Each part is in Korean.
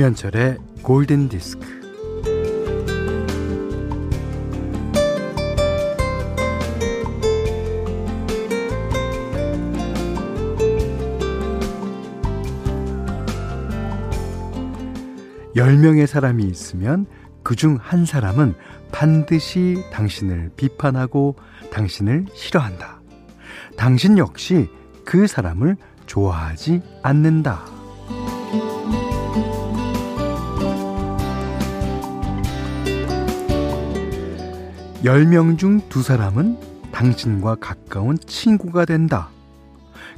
김현철의 골든 디스크. 열명의 사람이 있으면 그 중 한 사람은 반드시 당신을 비판하고 당신을 싫어한다. 당신 역시 그 사람을 좋아하지 않는다. 열명중두 사람은 당신과 가까운 친구가 된다.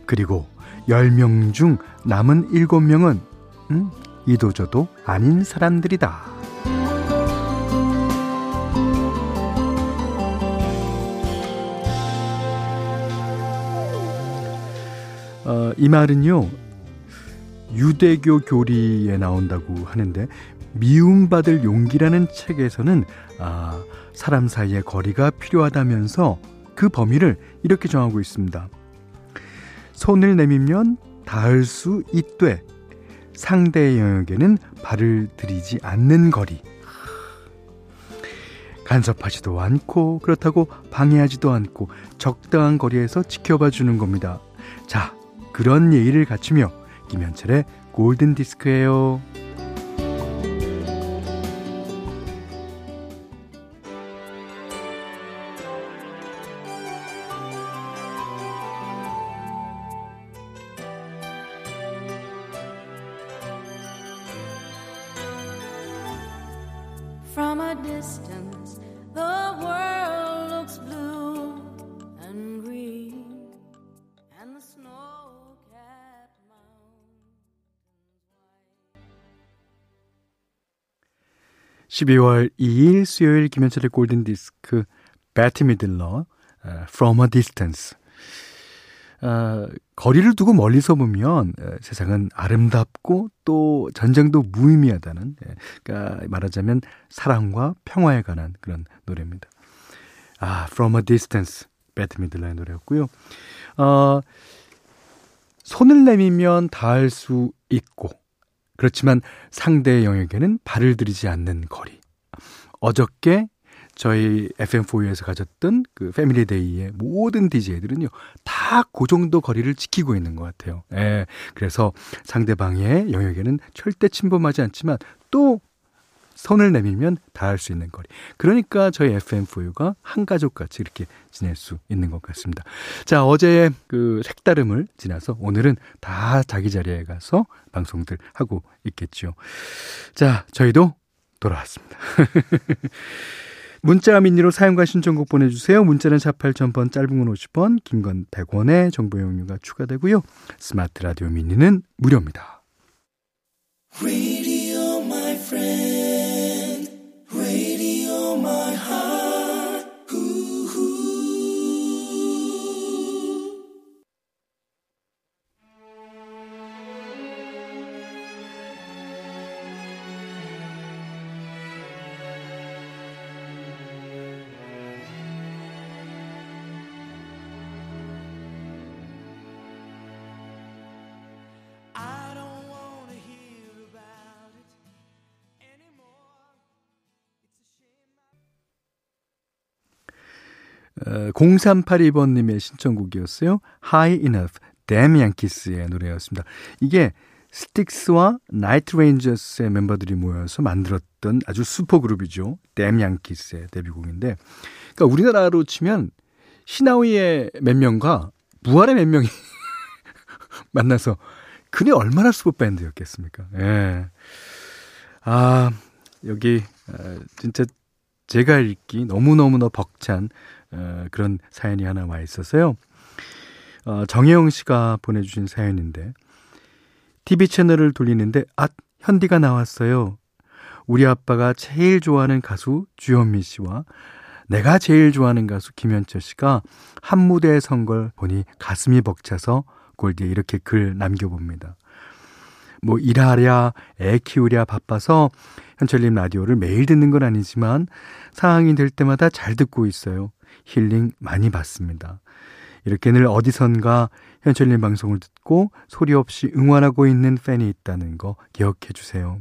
그리고 열명중 남은 일곱 명은 음, 이도저도 아닌 사람들이다. 어, 이 말은요, 유대교 교리에 나온다고 하는데, 미움받을 용기라는 책에서는, 아, 사람 사이의 거리가 필요하다면서 그 범위를 이렇게 정하고 있습니다. 손을 내밀면 닿을 수 있되, 상대의 영역에는 발을 들이지 않는 거리. 간섭하지도 않고, 그렇다고 방해하지도 않고, 적당한 거리에서 지켜봐 주는 겁니다. 자, 그런 예의를 갖추며 김현철의 골든 디스크예요. From a distance, the world looks blue and green, and the snow-capped mountains white. 12월 2일 수요일 김현철의 골든 디스크 배티 미들러 From a Distance 어, 거리를 두고 멀리서 보면 에, 세상은 아름답고 또 전쟁도 무의미하다는 에, 그러니까 말하자면 사랑과 평화에 관한 그런 노래입니다. 아, From a Distance 배트 미들러의 노래였고요. 어, 손을 내밀면 닿을 수 있고 그렇지만 상대의 영역에는 발을 들이지 않는 거리. 어저께 저희 FM4U에서 가졌던 그 패밀리데이의 모든 DJ들은요, 다 그 정도 거리를 지키고 있는 것 같아요. 예. 그래서 상대방의 영역에는 절대 침범하지 않지만 또 손을 내밀면 닿을 수 있는 거리. 그러니까 저희 FM4U가 한 가족 같이 이렇게 지낼 수 있는 것 같습니다. 자, 어제의 그 색다름을 지나서 오늘은 다 자기 자리에 가서 방송들 하고 있겠죠. 자, 저희도 돌아왔습니다. 문자 미니로 사용과 신청곡 보내주세요. 문자는 4 8000번, 짧은 건 50원, 긴 건 100원의 정보 용료가 추가되고요. 스마트 라디오 미니는 무료입니다. Radio, 0382번님의 신청곡이었어요. High Enough, Damn Yankees의 노래였습니다. 이게 스틱스와 나이트 레인저스의 멤버들이 모여서 만들었던 아주 슈퍼 그룹이죠. 댐 양키스의 데뷔곡인데, 그러니까 우리나라로 치면 시나위의 몇 명과 부활의 몇 명이 만나서 그게 얼마나 슈퍼 밴드였겠습니까? 예. 아, 여기, 어, 진짜 제가 읽기 너무너무나 벅찬 어, 그런 사연이 하나 와 있어서요. 어, 정혜영 씨가 보내주신 사연인데, TV 채널을 돌리는데, 아, 현디가 나왔어요. 우리 아빠가 제일 좋아하는 가수 주현미 씨와 내가 제일 좋아하는 가수 김현철 씨가 한 무대에 선 걸 보니 가슴이 벅차서 골디에 이렇게 글 남겨봅니다. 뭐 일하랴, 애 키우랴 바빠서 현철님 라디오를 매일 듣는 건 아니지만 상황이 될 때마다 잘 듣고 있어요. 힐링 많이 받습니다. 이렇게 늘 어디선가 현철님 방송을 듣고 소리 없이 응원하고 있는 팬이 있다는 거 기억해 주세요.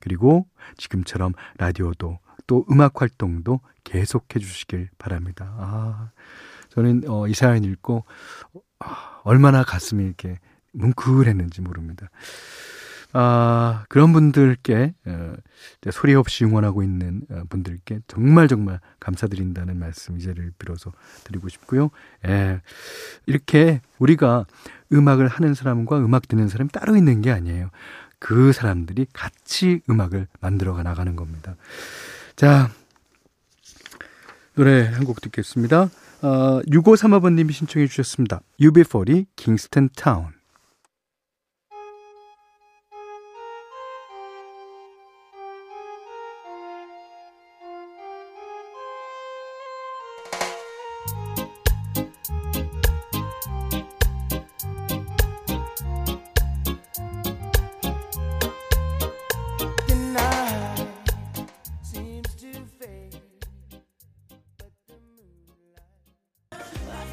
그리고 지금처럼 라디오도 또 음악 활동도 계속해 주시길 바랍니다. 아, 저는 어, 이 사연 읽고 아, 얼마나 가슴이 이렇게 뭉클했는지 모릅니다. 아, 그런 분들께, 어, 소리 없이 응원하고 있는 어, 분들께 정말 정말 감사드린다는 말씀 이제를 빌어서 드리고 싶고요. 예, 이렇게 우리가 음악을 하는 사람과 음악 듣는 사람이 따로 있는 게 아니에요. 그 사람들이 같이 음악을 만들어 나가는 겁니다. 자, 노래 한 곡 듣겠습니다. 어, 6535번님이 신청해 주셨습니다. UB40 킹스턴 타운.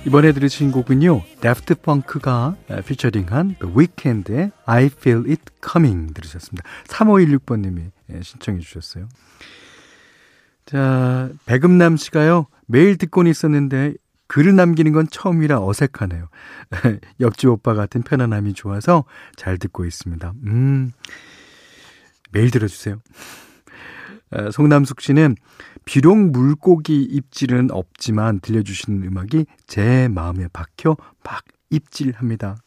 이번에 들으신 곡은요, 데프트 펑크가 피처링한 The Weeknd의 I Feel It Coming 들으셨습니다. 3516번님이 예, 신청해 주셨어요. 자, 백음남 씨가요, 매일 듣고는 있었는데 글을 남기는 건 처음이라 어색하네요. 옆집 오빠 같은 편안함이 좋아서 잘 듣고 있습니다. 음, 매일 들어주세요. 송남숙 씨는 비록 물고기 입질은 없지만 들려주시는 음악이 제 마음에 박혀 막 입질합니다.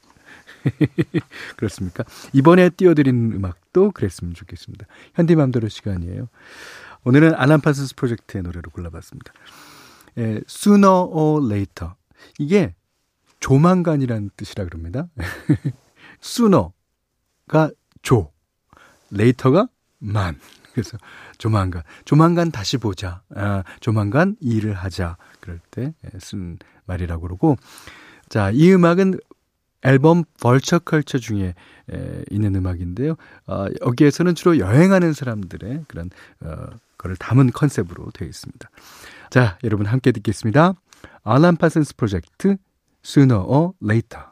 그렇습니까? 이번에 띄워드리는 음악도 그랬으면 좋겠습니다. 현디맘대로 시간이에요. 오늘은 파슨스 프로젝트의 노래로 골라봤습니다. 에, Sooner or Later. 이게 조만간이라는 뜻이라 그럽니다. Sooner가 조, Later가 만. 그래서 조만간, 조만간 다시 보자. 아, 조만간 일을 하자. 그럴 때 쓴 말이라고 그러고. 자, 이 음악은 앨범 벌처 컬처 중에 에, 있는 음악인데요. 어, 여기에서는 주로 여행하는 사람들의 그런 어, 거를 담은 컨셉으로 되어 있습니다. 자, 여러분 함께 듣겠습니다. 알람 파슨스 프로젝트 Sooner or Later.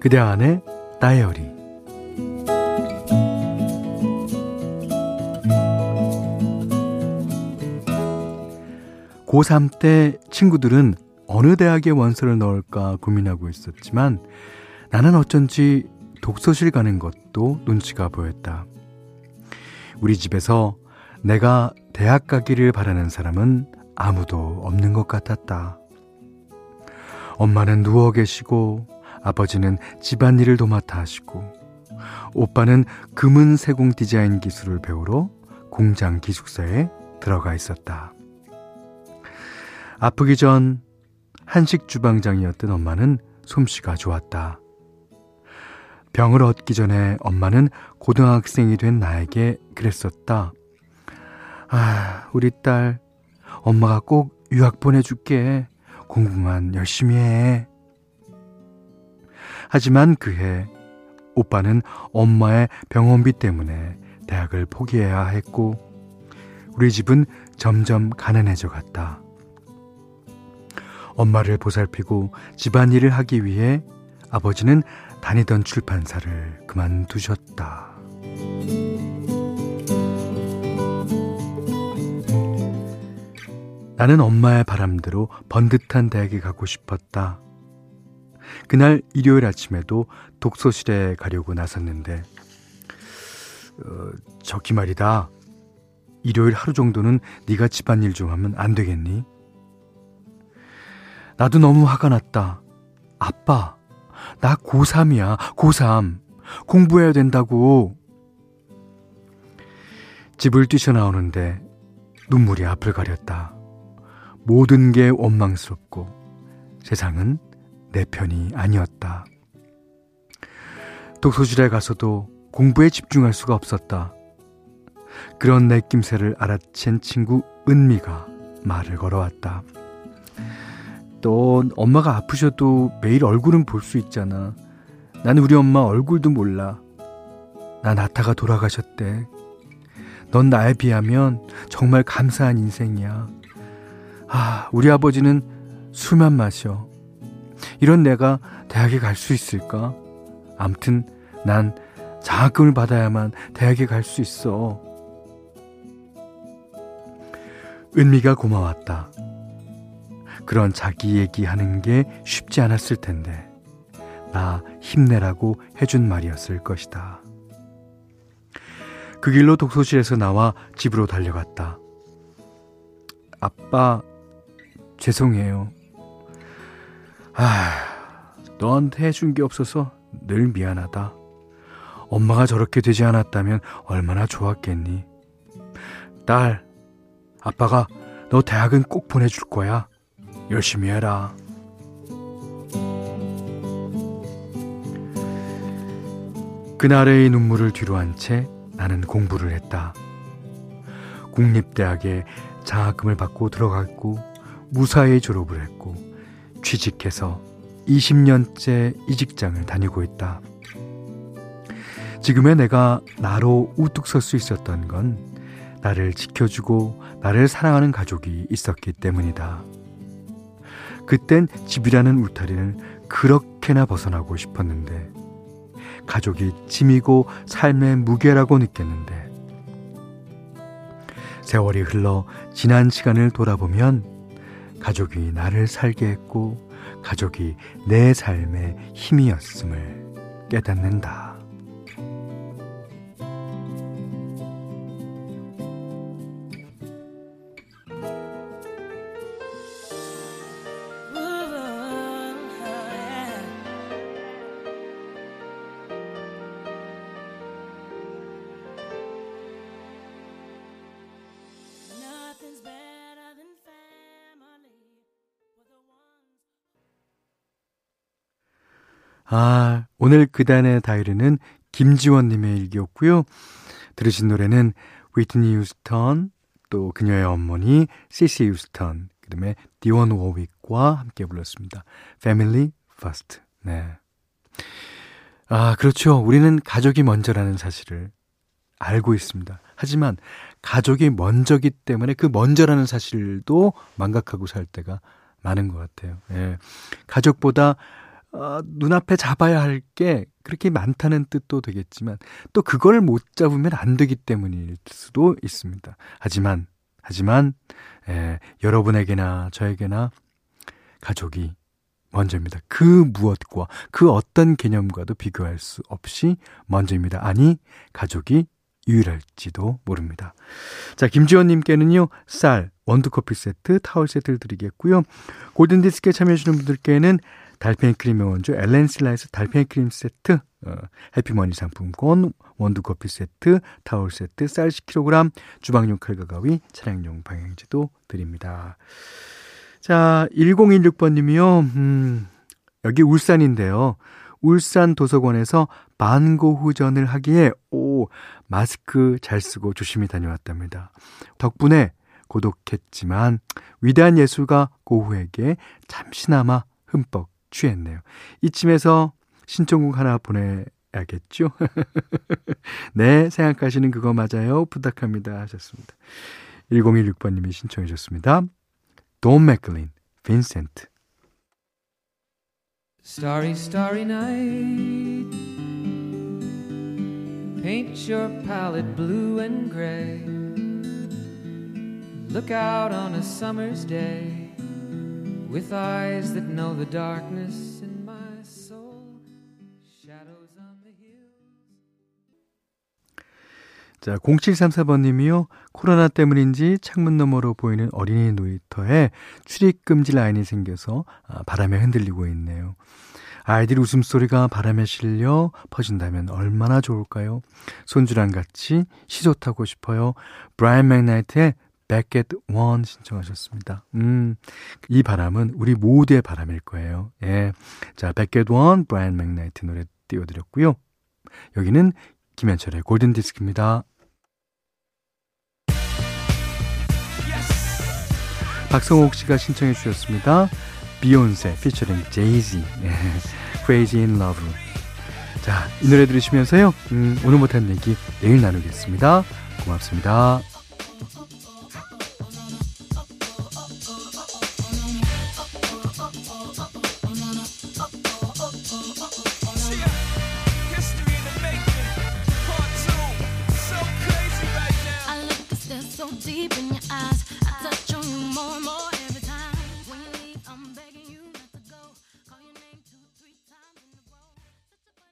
그대 안의 다이어리. 고3 때 친구들은 어느 대학에 원서를 넣을까 고민하고 있었지만 나는 어쩐지 독서실 가는 것도 눈치가 보였다. 우리 집에서 내가 대학 가기를 바라는 사람은 아무도 없는 것 같았다. 엄마는 누워 계시고 아버지는 집안일을 도맡아 하시고 오빠는 금은 세공 디자인 기술을 배우러 공장 기숙사에 들어가 있었다. 아프기 전 한식 주방장이었던 엄마는 솜씨가 좋았다. 병을 얻기 전에 엄마는 고등학생이 된 나에게 그랬었다. 아, 우리 딸, 엄마가 꼭 유학 보내줄게. 공부만 열심히 해. 하지만 그해 오빠는 엄마의 병원비 때문에 대학을 포기해야 했고 우리 집은 점점 가난해져 갔다. 엄마를 보살피고 집안일을 하기 위해 아버지는 다니던 출판사를 그만두셨다. 나는 엄마의 바람대로 번듯한 대학에 가고 싶었다. 그날 일요일 아침에도 독서실에 가려고 나섰는데, 어, 저기 말이다. 일요일 하루 정도는 네가 집안일 좀 하면 안 되겠니? 나도 너무 화가 났다. 아빠, 나 고3이야, 고3. 공부해야 된다고. 집을 뛰쳐나오는데 눈물이 앞을 가렸다. 모든 게 원망스럽고 세상은 내 편이 아니었다. 독서실에 가서도 공부에 집중할 수가 없었다. 그런 내 낌새를 알아챈 친구 은미가 말을 걸어왔다. 또 엄마가 아프셔도 매일 얼굴은 볼 수 있잖아. 나는 우리 엄마 얼굴도 몰라. 나 나타가 돌아가셨대. 넌 나에 비하면 정말 감사한 인생이야. 아, 우리 아버지는 술만 마셔. 이런 내가 대학에 갈 수 있을까? 암튼 난 장학금을 받아야만 대학에 갈 수 있어. 은미가 고마웠다. 그런 자기 얘기하는 게 쉽지 않았을 텐데, 나 힘내라고 해준 말이었을 것이다. 그 길로 독서실에서 나와 집으로 달려갔다. 아빠, 죄송해요. 아, 너한테 해준 게 없어서 늘 미안하다. 엄마가 저렇게 되지 않았다면 얼마나 좋았겠니? 딸, 아빠가 너 대학은 꼭 보내줄 거야. 열심히 해라. 그날의 눈물을 뒤로 한 채 나는 공부를 했다. 국립대학에 장학금을 받고 들어갔고 무사히 졸업을 했고 취직해서 20년째 이 직장을 다니고 있다. 지금의 내가 나로 우뚝 설 수 있었던 건 나를 지켜주고 나를 사랑하는 가족이 있었기 때문이다. 그땐 집이라는 울타리를 그렇게나 벗어나고 싶었는데 가족이 짐이고 삶의 무게라고 느꼈는데 세월이 흘러 지난 시간을 돌아보면 가족이 나를 살게 했고 가족이 내 삶의 힘이었음을 깨닫는다. 아, 오늘 그단의 다이리는 김지원님의 일기였고요. 들으신 노래는 위트니 유스턴, 또 그녀의 어머니 시시 유스턴, 그 다음에 디원 워윅과 함께 불렀습니다. Family First. 네. 아, 그렇죠. 우리는 가족이 먼저라는 사실을 알고 있습니다. 하지만 가족이 먼저기 때문에 그 먼저라는 사실도 망각하고 살 때가 많은 것 같아요. 예. 가족보다 어, 눈앞에 잡아야 할 게 그렇게 많다는 뜻도 되겠지만 또 그걸 못 잡으면 안 되기 때문일 수도 있습니다. 하지만 하지만 에, 여러분에게나 저에게나 가족이 먼저입니다. 그 무엇과 그 어떤 개념과도 비교할 수 없이 먼저입니다. 아니 가족이 유일할지도 모릅니다. 자, 김지원님께는요, 쌀, 원두커피 세트, 타월 세트를 드리겠고요. 골든디스크에 참여해주시는 분들께는 달팽이 크림의 원조 엘렌실라에서 달팽이 크림 세트, 어, 해피머니 상품권, 원두커피 세트, 타월 세트, 쌀 10kg, 주방용 칼과 가위, 차량용 방향지도 드립니다. 자, 1016번님이요. 음, 여기 울산인데요. 울산 도서관에서 반고후전을 하기에 오 마스크 잘 쓰고 조심히 다녀왔답니다. 덕분에 고독했지만 위대한 예술가 고후에게 잠시나마 흠뻑 취했네요. 이쯤에서 신청곡 하나 보내야겠죠? 네, 생각하시는 그거 맞아요. 부탁합니다. 하셨습니다. 1016번님이 신청해 주셨습니다. 돈 맥클린, 빈센트. Starry, starry night. Paint your palette blue and gray. Look out on a summer's day. With eyes that know the darkness in my soul, shadows on the hills. 자, 0734번님이요. 코로나 때문인지 창문 너머로 보이는 어린이 놀이터에 출입금지 라인이 생겨서 아, 바람에 흔들리고 있네요. 아이들 웃음소리가 바람에 실려 퍼진다면 얼마나 좋을까요? 손주랑 같이 시소 타고 싶어요. 브라이언 맥나이트의 Back at One 신청하셨습니다. 음, 이 바람은 우리 모두의 바람일 거예요. 예. 자, at One, 브라이언 맥나이트 노래 띄워드렸고요. 여기는 김현철의 골든 디스크입니다. 박성옥 씨가 신청해 주셨습니다. 비욘세 피처링 제이지 네. Crazy in Love 자, 이 노래 들으시면서요. 음, 오늘 못한 얘기 내일 나누겠습니다. 고맙습니다.